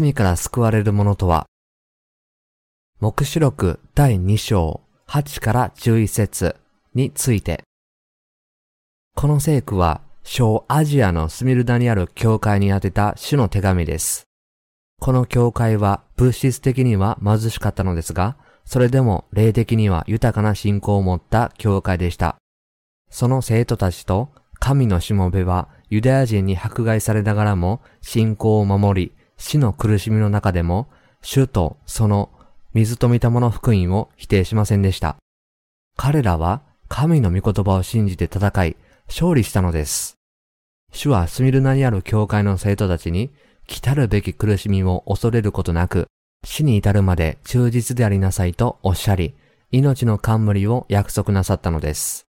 罪から救われるものとは、目視録第2章8から11節について、この聖句は小アジアのスミルダにある教会に宛てた主の手紙です。この教会は物質的には貧しかったのですが、それでも霊的には豊かな信仰を持った教会でした。その生徒たちと神のしもべはユダヤ人に迫害されながらも信仰を守り、死の苦しみの中でも、主とその水と見たもの福音を否定しませんでした。彼らは神の御言葉を信じて戦い、勝利したのです。主はスミルナにある教会の生徒たちに、来たるべき苦しみを恐れることなく、死に至るまで忠実でありなさいとおっしゃり、命の冠を約束なさったのです。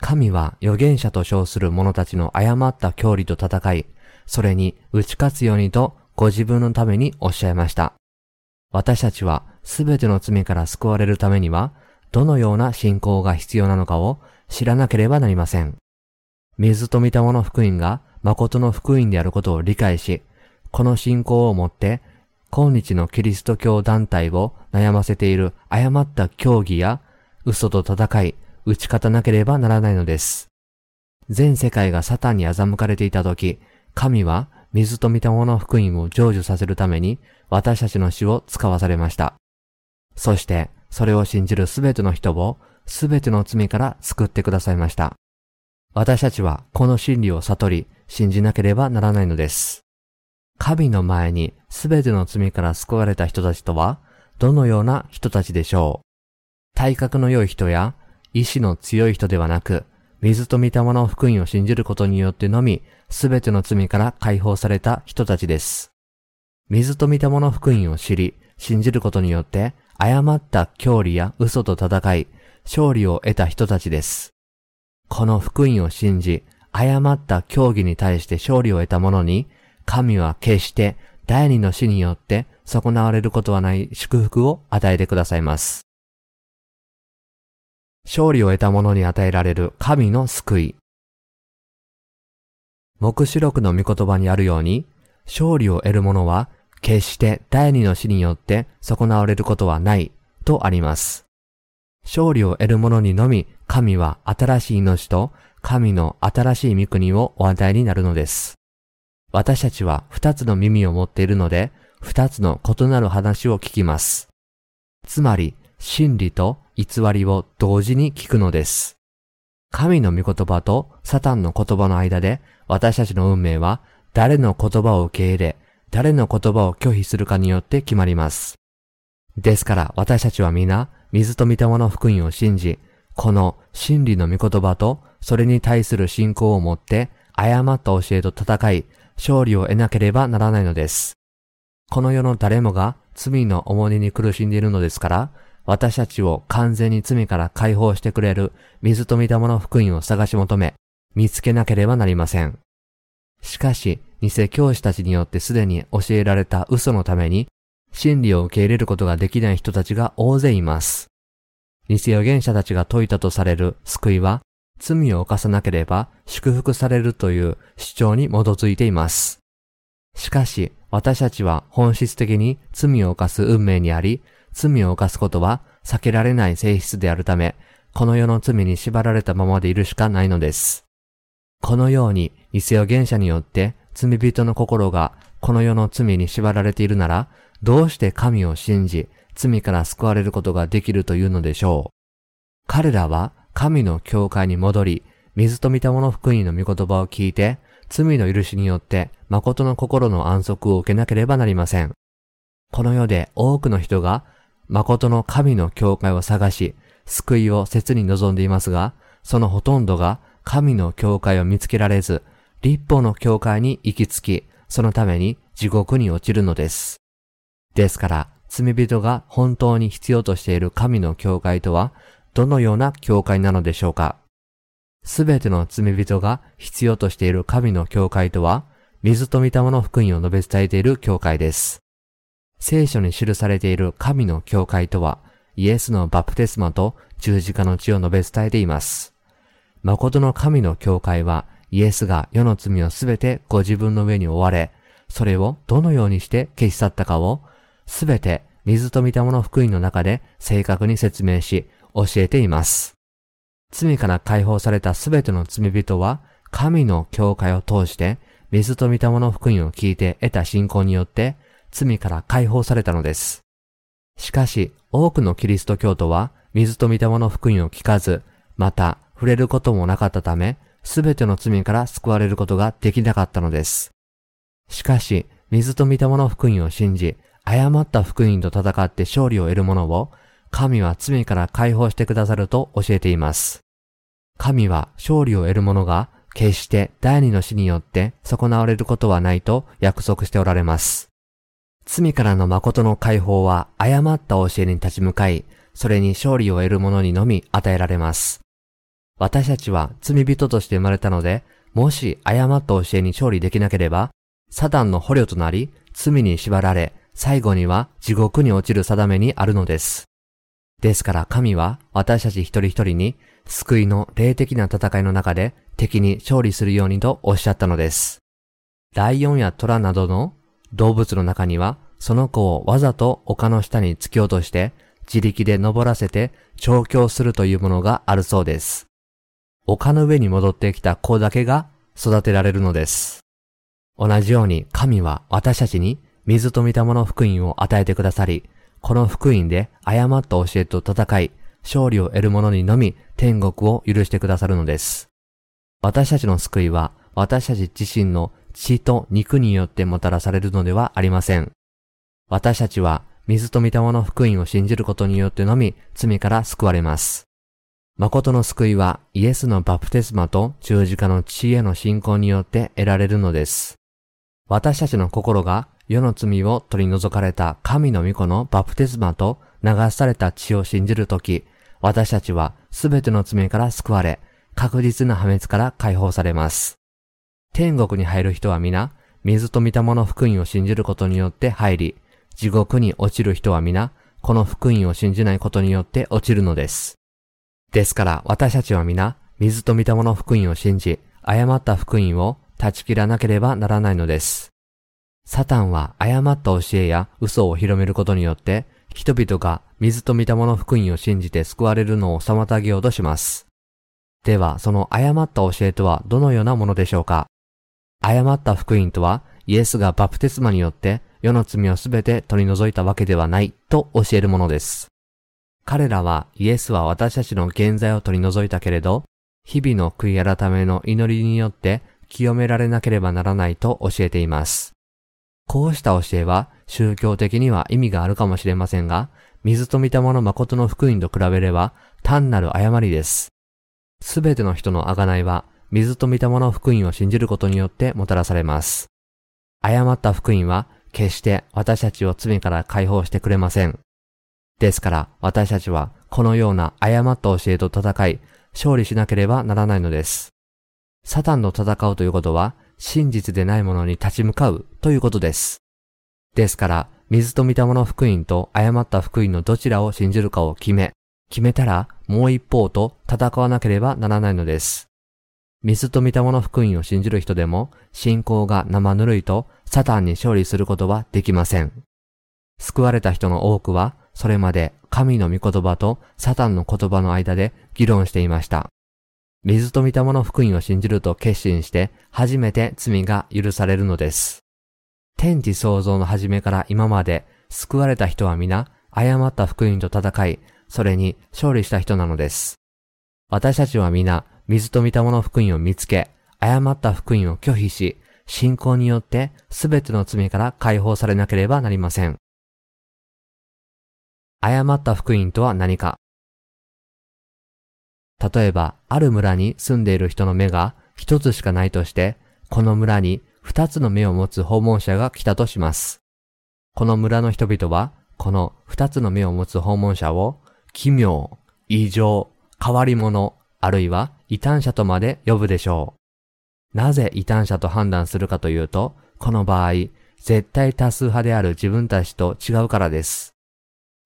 神は預言者と称する者たちの誤った教理と戦い、それに打ち勝つようにとご自分のためにおっしゃいました。私たちはすべての罪から救われるためには、どのような信仰が必要なのかを知らなければなりません。水と御霊の福音が誠の福音であることを理解し、この信仰をもって今日のキリスト教団体を悩ませている誤った教義や嘘と戦い、打ち勝たなければならないのです。全世界がサタンに欺かれていた時、神は水と御霊の福音を成就させるために私たちの死を使わされました。そして、それを信じるすべての人をすべての罪から救ってくださいました。私たちはこの真理を悟り、信じなければならないのです。神の前にすべての罪から救われた人たちとは、どのような人たちでしょう体格の良い人や、意志の強い人ではなく、水と御霊の福音を信じることによってのみ、すべての罪から解放された人たちです。水と御霊の福音を知り、信じることによって、誤った教理や嘘と戦い、勝利を得た人たちです。この福音を信じ、誤った教義に対して勝利を得た者に、神は決して第二の死によって損なわれることはない祝福を与えてくださいます。勝利を得た者に与えられる神の救い。目視録の御言葉にあるように、勝利を得る者は決して第二の死によって損なわれることはないとあります。勝利を得る者にのみ神は新しい命と神の新しい御国をお与えになるのです。私たちは二つの耳を持っているので、二つの異なる話を聞きます。つまり、真理と偽りを同時に聞くのです。神の御言葉とサタンの言葉の間で、私たちの運命は誰の言葉を受け入れ、誰の言葉を拒否するかによって決まります。ですから私たちは皆、水と御霊の福音を信じ、この真理の御言葉とそれに対する信仰を持って誤った教えと戦い、勝利を得なければならないのです。この世の誰もが罪の重荷に苦しんでいるのですから、私たちを完全に罪から解放してくれる水と御霊の福音を探し求め、見つけなければなりません。しかし、偽教師たちによってすでに教えられた嘘のために、真理を受け入れることができない人たちが大勢います。偽預言者たちが説いたとされる救いは、罪を犯さなければ祝福されるという主張に基づいています。しかし、私たちは本質的に罪を犯す運命にあり、罪を犯すことは避けられない性質であるため、この世の罪に縛られたままでいるしかないのです。このように偽預言者によって罪人の心がこの世の罪に縛られているなら、どうして神を信じ、罪から救われることができるというのでしょう。彼らは神の教会に戻り、水と御霊の福音の御言葉を聞いて、罪の許しによって誠の心の安息を受けなければなりません。この世で多くの人が誠の神の教会を探し、救いを切に望んでいますが、そのほとんどが神の教会を見つけられず、立法の教会に行き着き、そのために地獄に落ちるのです。ですから、罪人が本当に必要としている神の教会とは、どのような教会なのでしょうかすべての罪人が必要としている神の教会とは、水と御霊の福音を述べ伝えている教会です。聖書に記されている神の教会とは、イエスのバプテスマと十字架の血を述べ伝えています。誠の神の教会は、イエスが世の罪をすべてご自分の上に追われ、それをどのようにして消し去ったかを、すべて水と見たもの福音の中で正確に説明し、教えています。罪から解放されたすべての罪人は、神の教会を通して、水と見たもの福音を聞いて得た信仰によって、罪から解放されたのです。しかし、多くのキリスト教徒は、水と見たもの福音を聞かず、また、触れることもなかったため、すべての罪から救われることができなかったのです。しかし、水と見たもの福音を信じ、誤った福音と戦って勝利を得る者を、神は罪から解放してくださると教えています。神は勝利を得る者が決して第二の死によって損なわれることはないと約束しておられます。罪からの誠の解放は誤った教えに立ち向かい、それに勝利を得る者にのみ与えられます。私たちは罪人として生まれたので、もし誤った教えに勝利できなければ、サタンの捕虜となり、罪に縛られ、最後には地獄に落ちる定めにあるのです。ですから神は私たち一人一人に救いの霊的な戦いの中で敵に勝利するようにとおっしゃったのです。ライオンやトラなどの動物の中にはその子をわざと丘の下に突き落として自力で登らせて調教するというものがあるそうです。丘の上に戻ってきた子だけが育てられるのです。同じように神は私たちに水と見たもの福音を与えてくださり、この福音で誤った教えと戦い、勝利を得る者にのみ天国を許してくださるのです。私たちの救いは私たち自身の血と肉によってもたらされるのではありません。私たちは水と見たもの福音を信じることによってのみ罪から救われます。誠の救いはイエスのバプテスマと十字架の血への信仰によって得られるのです。私たちの心が世の罪を取り除かれた神の御子のバプテスマと流された血を信じるとき、私たちはすべての罪から救われ、確実な破滅から解放されます。天国に入る人は皆、水と見たもの福音を信じることによって入り、地獄に落ちる人は皆、この福音を信じないことによって落ちるのです。ですから私たちは皆、水と見たもの福音を信じ、誤った福音を断ち切らなければならないのです。サタンは誤った教えや嘘を広めることによって、人々が水と見たもの福音を信じて救われるのを妨げようとします。では、その誤った教えとはどのようなものでしょうか？誤った福音とは、イエスがバプテスマによって世の罪をすべて取り除いたわけではないと教えるものです。彼らはイエスは私たちの現在を取り除いたけれど、日々の悔い改めの祈りによって清められなければならないと教えています。こうした教えは宗教的には意味があるかもしれませんが、水と見たもの誠の福音と比べれば単なる誤りです。すべての人の贖いは水と見たもの福音を信じることによってもたらされます。誤った福音は決して私たちを罪から解放してくれません。ですから私たちはこのような誤った教えと戦い、勝利しなければならないのです。サタンと戦うということは、真実でないものに立ち向かうということです。ですから、水と見たもの福音と誤った福音のどちらを信じるかを決め、決めたらもう一方と戦わなければならないのです。水と見たもの福音を信じる人でも、信仰が生ぬるいとサタンに勝利することはできません。救われた人の多くは、それまで神の御言葉とサタンの言葉の間で議論していました。水と見たもの福音を信じると決心して初めて罪が許されるのです。天地創造の初めから今まで救われた人は皆誤った福音と戦い、それに勝利した人なのです。私たちは皆水と見たもの福音を見つけ、誤った福音を拒否し、信仰によってすべての罪から解放されなければなりません。誤った福音とは何か例えば、ある村に住んでいる人の目が一つしかないとして、この村に二つの目を持つ訪問者が来たとします。この村の人々は、この二つの目を持つ訪問者を、奇妙、異常、変わり者、あるいは異端者とまで呼ぶでしょう。なぜ異端者と判断するかというと、この場合、絶対多数派である自分たちと違うからです。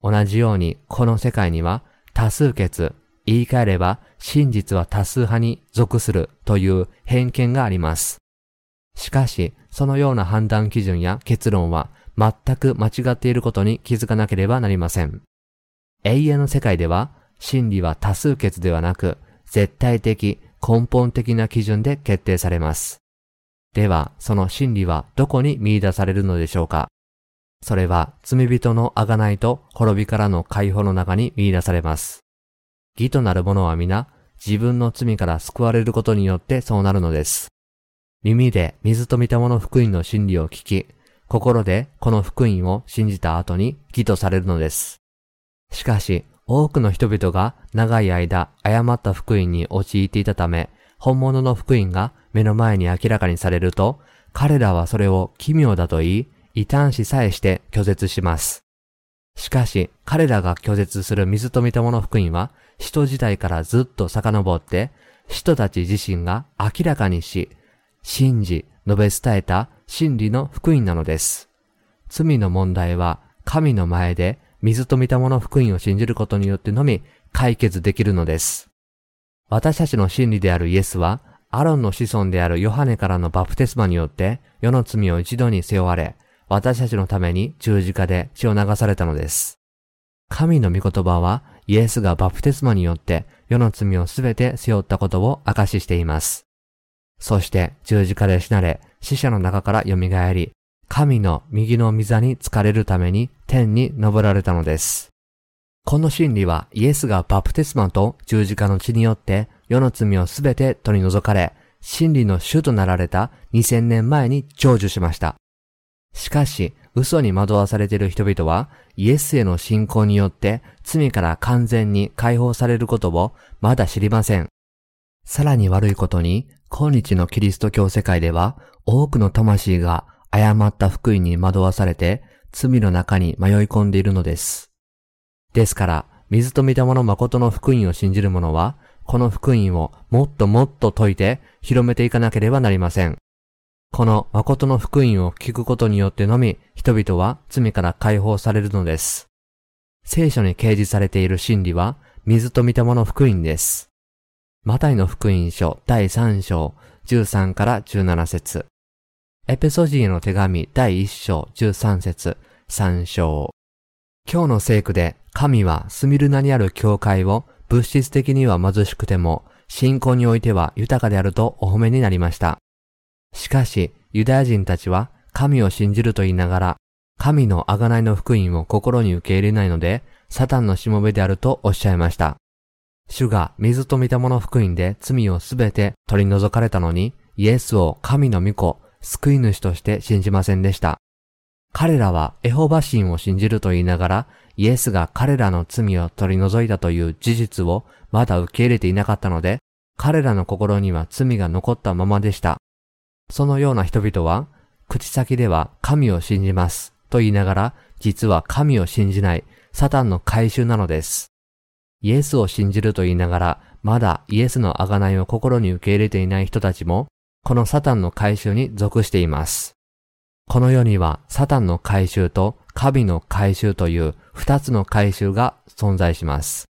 同じように、この世界には多数決、言い換えれば真実は多数派に属するという偏見があります。しかし、そのような判断基準や結論は全く間違っていることに気づかなければなりません。永遠の世界では、真理は多数決ではなく、絶対的、根本的な基準で決定されます。では、その真理はどこに見出されるのでしょうか？それは罪人の贖いと滅びからの解放の中に見出されます。義となる者は皆、自分の罪から救われることによってそうなるのです。耳で水と見た者福音の真理を聞き、心でこの福音を信じた後に義とされるのです。しかし、多くの人々が長い間誤った福音に陥っていたため、本物の福音が目の前に明らかにされると、彼らはそれを奇妙だと言い、異端視さえして拒絶します。しかし、彼らが拒絶する水と見たもの福音は、人時代からずっと遡って、人たち自身が明らかにし、信じ、述べ伝えた真理の福音なのです。罪の問題は、神の前で水と見たもの福音を信じることによってのみ解決できるのです。私たちの真理であるイエスは、アロンの子孫であるヨハネからのバプテスマによって世の罪を一度に背負われ、私たちのために十字架で血を流されたのです。神の御言葉はイエスがバプテスマによって世の罪をすべて背負ったことを証ししています。そして十字架で死なれ、死者の中から蘇り、神の右の御座に疲れるために天に昇られたのです。この真理はイエスがバプテスマと十字架の血によって世の罪をすべて取り除かれ、真理の主となられた2000年前に成就しました。しかし、嘘に惑わされている人々は、イエスへの信仰によって罪から完全に解放されることをまだ知りません。さらに悪いことに、今日のキリスト教世界では、多くの魂が誤った福音に惑わされて、罪の中に迷い込んでいるのです。ですから、水と見たもの誠の福音を信じる者は、この福音をもっともっと解いて広めていかなければなりません。この誠の福音を聞くことによってのみ、人々は罪から解放されるのです。聖書に掲示されている真理は、水と見たもの福音です。マタイの福音書第3章13から17節エペソジーの手紙第1章13節3章今日の聖句で神はスミルナにある教会を物質的には貧しくても信仰においては豊かであるとお褒めになりました。しかし、ユダヤ人たちは神を信じると言いながら、神の贖いの福音を心に受け入れないので、サタンのしもべであるとおっしゃいました。主が水と見たもの福音で罪をすべて取り除かれたのに、イエスを神の御子、救い主として信じませんでした。彼らはエホバ神を信じると言いながら、イエスが彼らの罪を取り除いたという事実をまだ受け入れていなかったので、彼らの心には罪が残ったままでした。そのような人々は、口先では神を信じますと言いながら、実は神を信じないサタンの回収なのです。イエスを信じると言いながら、まだイエスの贖いを心に受け入れていない人たちも、このサタンの回収に属しています。この世にはサタンの回収と神の回収という二つの回収が存在します。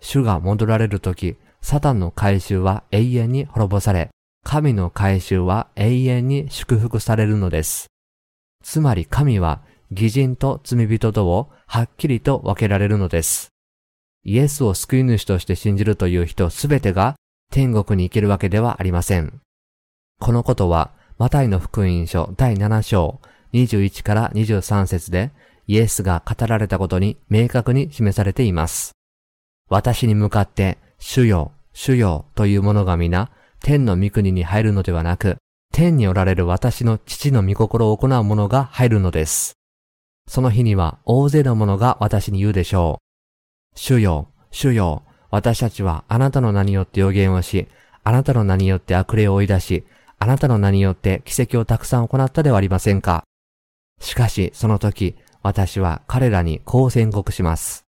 主が戻られるとき、サタンの回収は永遠に滅ぼされ、神の回収は永遠に祝福されるのです。つまり神は義人と罪人とをはっきりと分けられるのです。イエスを救い主として信じるという人すべてが天国に行けるわけではありません。このことは、マタイの福音書第7章21から23節でイエスが語られたことに明確に示されています。私に向かって、主よ、主よという者が皆、天の御国に入るのではなく、天におられる私の父の御心を行う者が入るのです。その日には大勢の者が私に言うでしょう。主よ、主よ、私たちはあなたの名によって予言をし、あなたの名によって悪霊を追い出し、あなたの名によって奇跡をたくさん行ったではありませんか。しかし、その時、私は彼らにこう宣告します。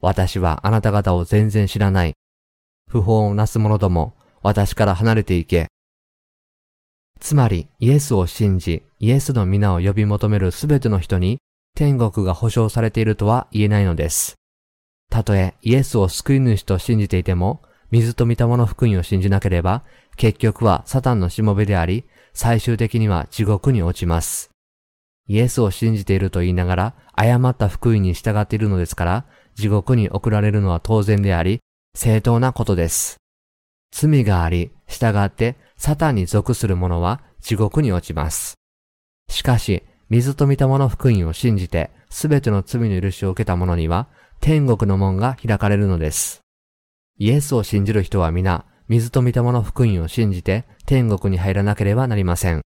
私はあなた方を全然知らない。不法をなす者ども、私から離れていけ。つまり、イエスを信じ、イエスの皆を呼び求めるすべての人に、天国が保証されているとは言えないのです。たとえ、イエスを救い主と信じていても、水と見たもの福音を信じなければ、結局はサタンのしもべであり、最終的には地獄に落ちます。イエスを信じていると言いながら、誤った福音に従っているのですから、地獄に送られるのは当然であり、正当なことです。罪があり、従ってサタンに属する者は地獄に落ちます。しかし、水と御霊の福音を信じて、すべての罪の許しを受けた者には、天国の門が開かれるのです。イエスを信じる人は皆、水と御霊の福音を信じて、天国に入らなければなりません。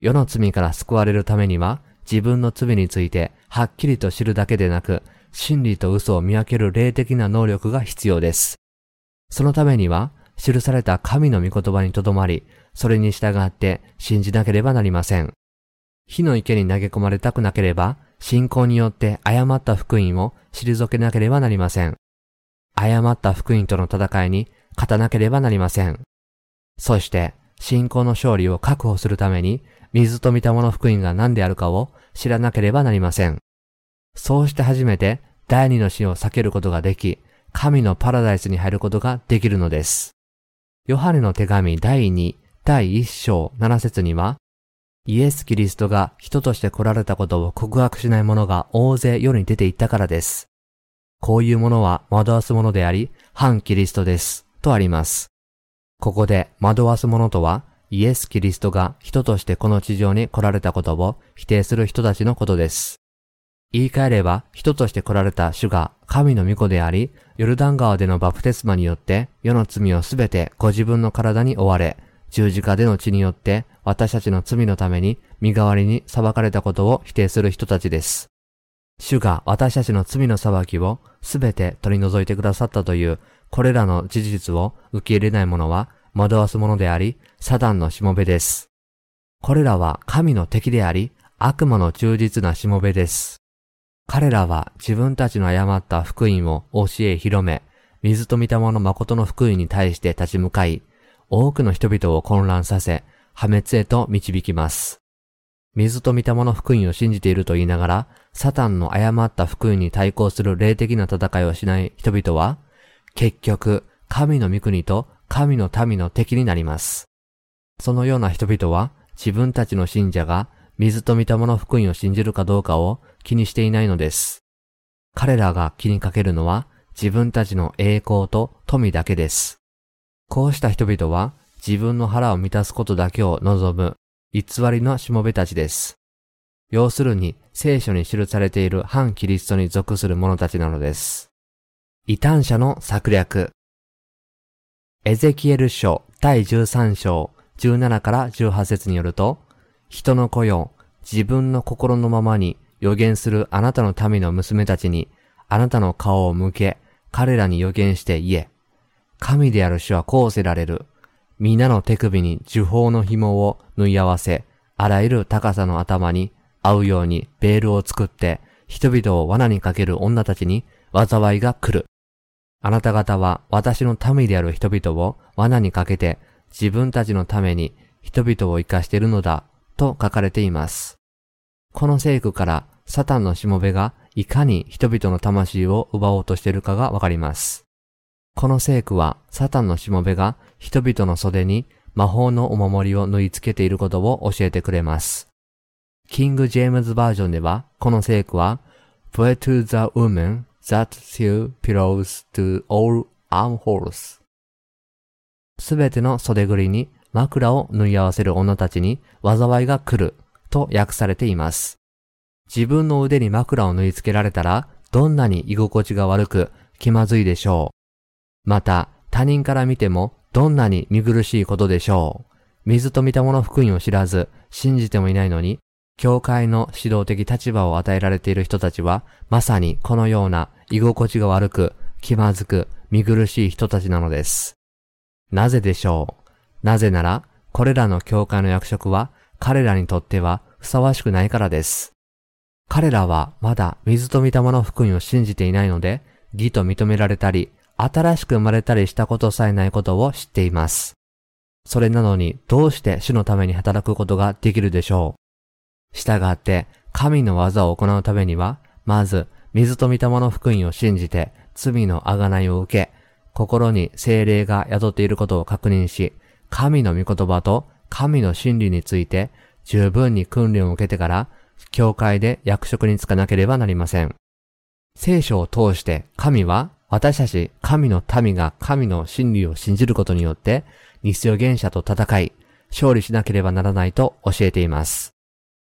世の罪から救われるためには、自分の罪についてはっきりと知るだけでなく、真理と嘘を見分ける霊的な能力が必要です。そのためには、記された神の御言葉にとどまり、それに従って信じなければなりません。火の池に投げ込まれたくなければ、信仰によって誤った福音を退けなければなりません。誤った福音との戦いに勝たなければなりません。そして、信仰の勝利を確保するために、水と御霊の福音が何であるかを知らなければなりません。そうして初めて第二の死を避けることができ、神のパラダイスに入ることができるのです。ヨハネの手紙第2、第1章7節には、イエス・キリストが人として来られたことを告白しない者が大勢世に出て行ったからです。こういうものは惑わすものであり、反キリストです。とあります。ここで惑わす者とは、イエス・キリストが人としてこの地上に来られたことを否定する人たちのことです。言い換えれば、人として来られた主が神の御子であり、ヨルダン川でのバプテスマによって世の罪をすべてご自分の体に追われ、十字架での血によって私たちの罪のために身代わりに裁かれたことを否定する人たちです。主が私たちの罪の裁きをすべて取り除いてくださったというこれらの事実を受け入れない者は惑わす者であり、サタンのしもべです。これらは神の敵であり、悪魔の忠実なしもべです。彼らは自分たちの誤った福音を教え広め、水と御霊の誠の福音に対して立ち向かい、多くの人々を混乱させ、破滅へと導きます。水と御霊の福音を信じていると言いながら、サタンの誤った福音に対抗する霊的な戦いをしない人々は、結局、神の御国と神の民の敵になります。そのような人々は、自分たちの信者が水と御霊の福音を信じるかどうかを気にしていないのです。彼らが気にかけるのは自分たちの栄光と富だけです。こうした人々は自分の腹を満たすことだけを望む偽りのしもべたちです。要するに聖書に記されている反キリストに属する者たちなのです。異端者の策略。エゼキエル書第13章17から18節によると、人の子よ、自分の心のままに予言するあなたの民の娘たちに、あなたの顔を向け、彼らに予言して言え。神である主はこうせられる。皆の手首に呪法の紐を縫い合わせ、あらゆる高さの頭に合うようにベールを作って、人々を罠にかける女たちに災いが来る。あなた方は私の民である人々を罠にかけて自分たちのために人々を生かしているのだと書かれています。この聖句からサタンのしもべがいかに人々の魂を奪おうとしているかがわかります。この聖句はサタンのしもべが人々の袖に魔法のお守りを縫い付けていることを教えてくれます。キング・ジェームズバージョンでは、この聖句は、Pray to the woman that sew pillows to all armholes すべての袖ぐりに枕を縫い合わせる女たちに災いが来ると訳されています。自分の腕に枕を縫い付けられたら、どんなに居心地が悪く気まずいでしょう。また、他人から見てもどんなに見苦しいことでしょう。水と見たもの福音を知らず、信じてもいないのに、教会の指導的立場を与えられている人たちは、まさにこのような居心地が悪く、気まずく、見苦しい人たちなのです。なぜでしょうなぜなら、これらの教会の役職は、彼らにとってはふさわしくないからです。彼らはまだ水と御霊の福音を信じていないので、義と認められたり、新しく生まれたりしたことさえないことを知っています。それなのにどうして主のために働くことができるでしょう？従って、神の技を行うためには、まず、水と御霊の福音を信じて、罪の贖いを受け、心に精霊が宿っていることを確認し、神の御言葉と神の真理について十分に訓練を受けてから、教会で役職に就かなければなりません。聖書を通して神は私たち神の民が神の真理を信じることによって日常原者と戦い、勝利しなければならないと教えています。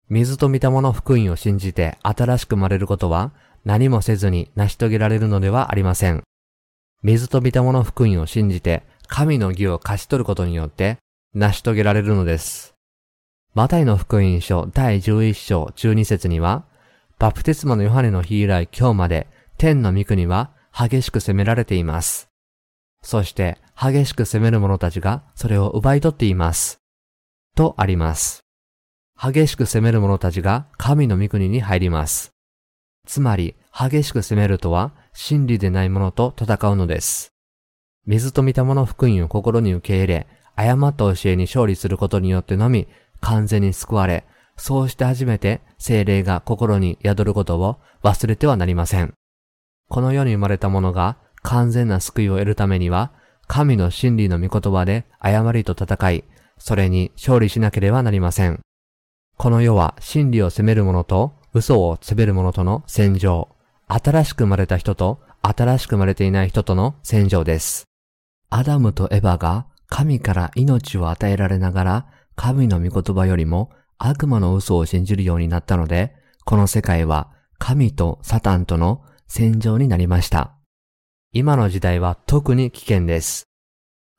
水と御霊の福音を信じて新しく生まれることは何もせずに成し遂げられるのではありません。水と御霊の福音を信じて神の義を勝ち取ることによって成し遂げられるのです。マタイの福音書第11章12節には、バプテスマのヨハネの日以来今日まで天の御国は激しく責められています。そして激しく責める者たちがそれを奪い取っています。とあります。激しく責める者たちが神の御国に入ります。つまり、激しく責めるとは真理でないものと戦うのです。水と見たもの福音を心に受け入れ、誤った教えに勝利することによってのみ完全に救われ、そうして初めて精霊が心に宿ることを忘れてはなりません。この世に生まれた者が完全な救いを得るためには、神の真理の御言葉で誤りと戦い、それに勝利しなければなりません。この世は真理を責める者と嘘を責める者との戦場、新しく生まれた人と新しく生まれていない人との戦場です。アダムとエバが神から命を与えられながら神の御言葉よりも悪魔の嘘を信じるようになったので、この世界は神とサタンとの戦場になりました。今の時代は特に危険です。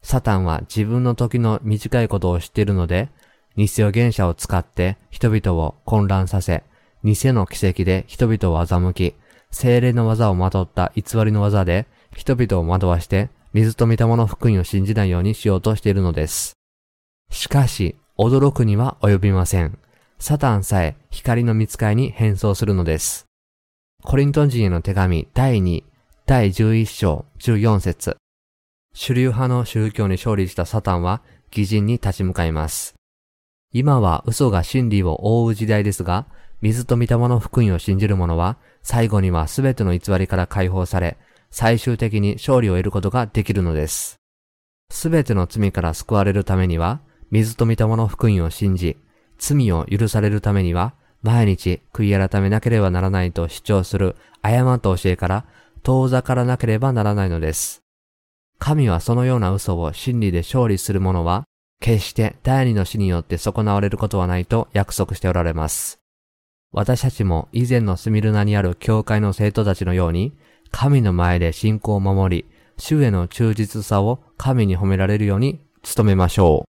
サタンは自分の時の短いことを知っているので、偽予言者を使って人々を混乱させ、偽の奇跡で人々を欺き、精霊の技をまとった偽りの技で人々を惑わして水と見たもの福音を信じないようにしようとしているのです。しかし、驚くには及びません。サタンさえ光の見つかりに変装するのです。コリントン人への手紙第2、第11章14節主流派の宗教に勝利したサタンは偽人に立ち向かいます。今は嘘が真理を覆う時代ですが、水と御霊の福音を信じる者は、最後には全ての偽りから解放され、最終的に勝利を得ることができるのです。全ての罪から救われるためには、水と御霊の福音を信じ、罪を許されるためには、毎日悔い改めなければならないと主張する誤った教えから遠ざからなければならないのです。神はそのような嘘を真理で勝利する者は、決して第二の死によって損なわれることはないと約束しておられます。私たちも以前のスミルナにある教会の生徒たちのように、神の前で信仰を守り、主への忠実さを神に褒められるように努めましょう。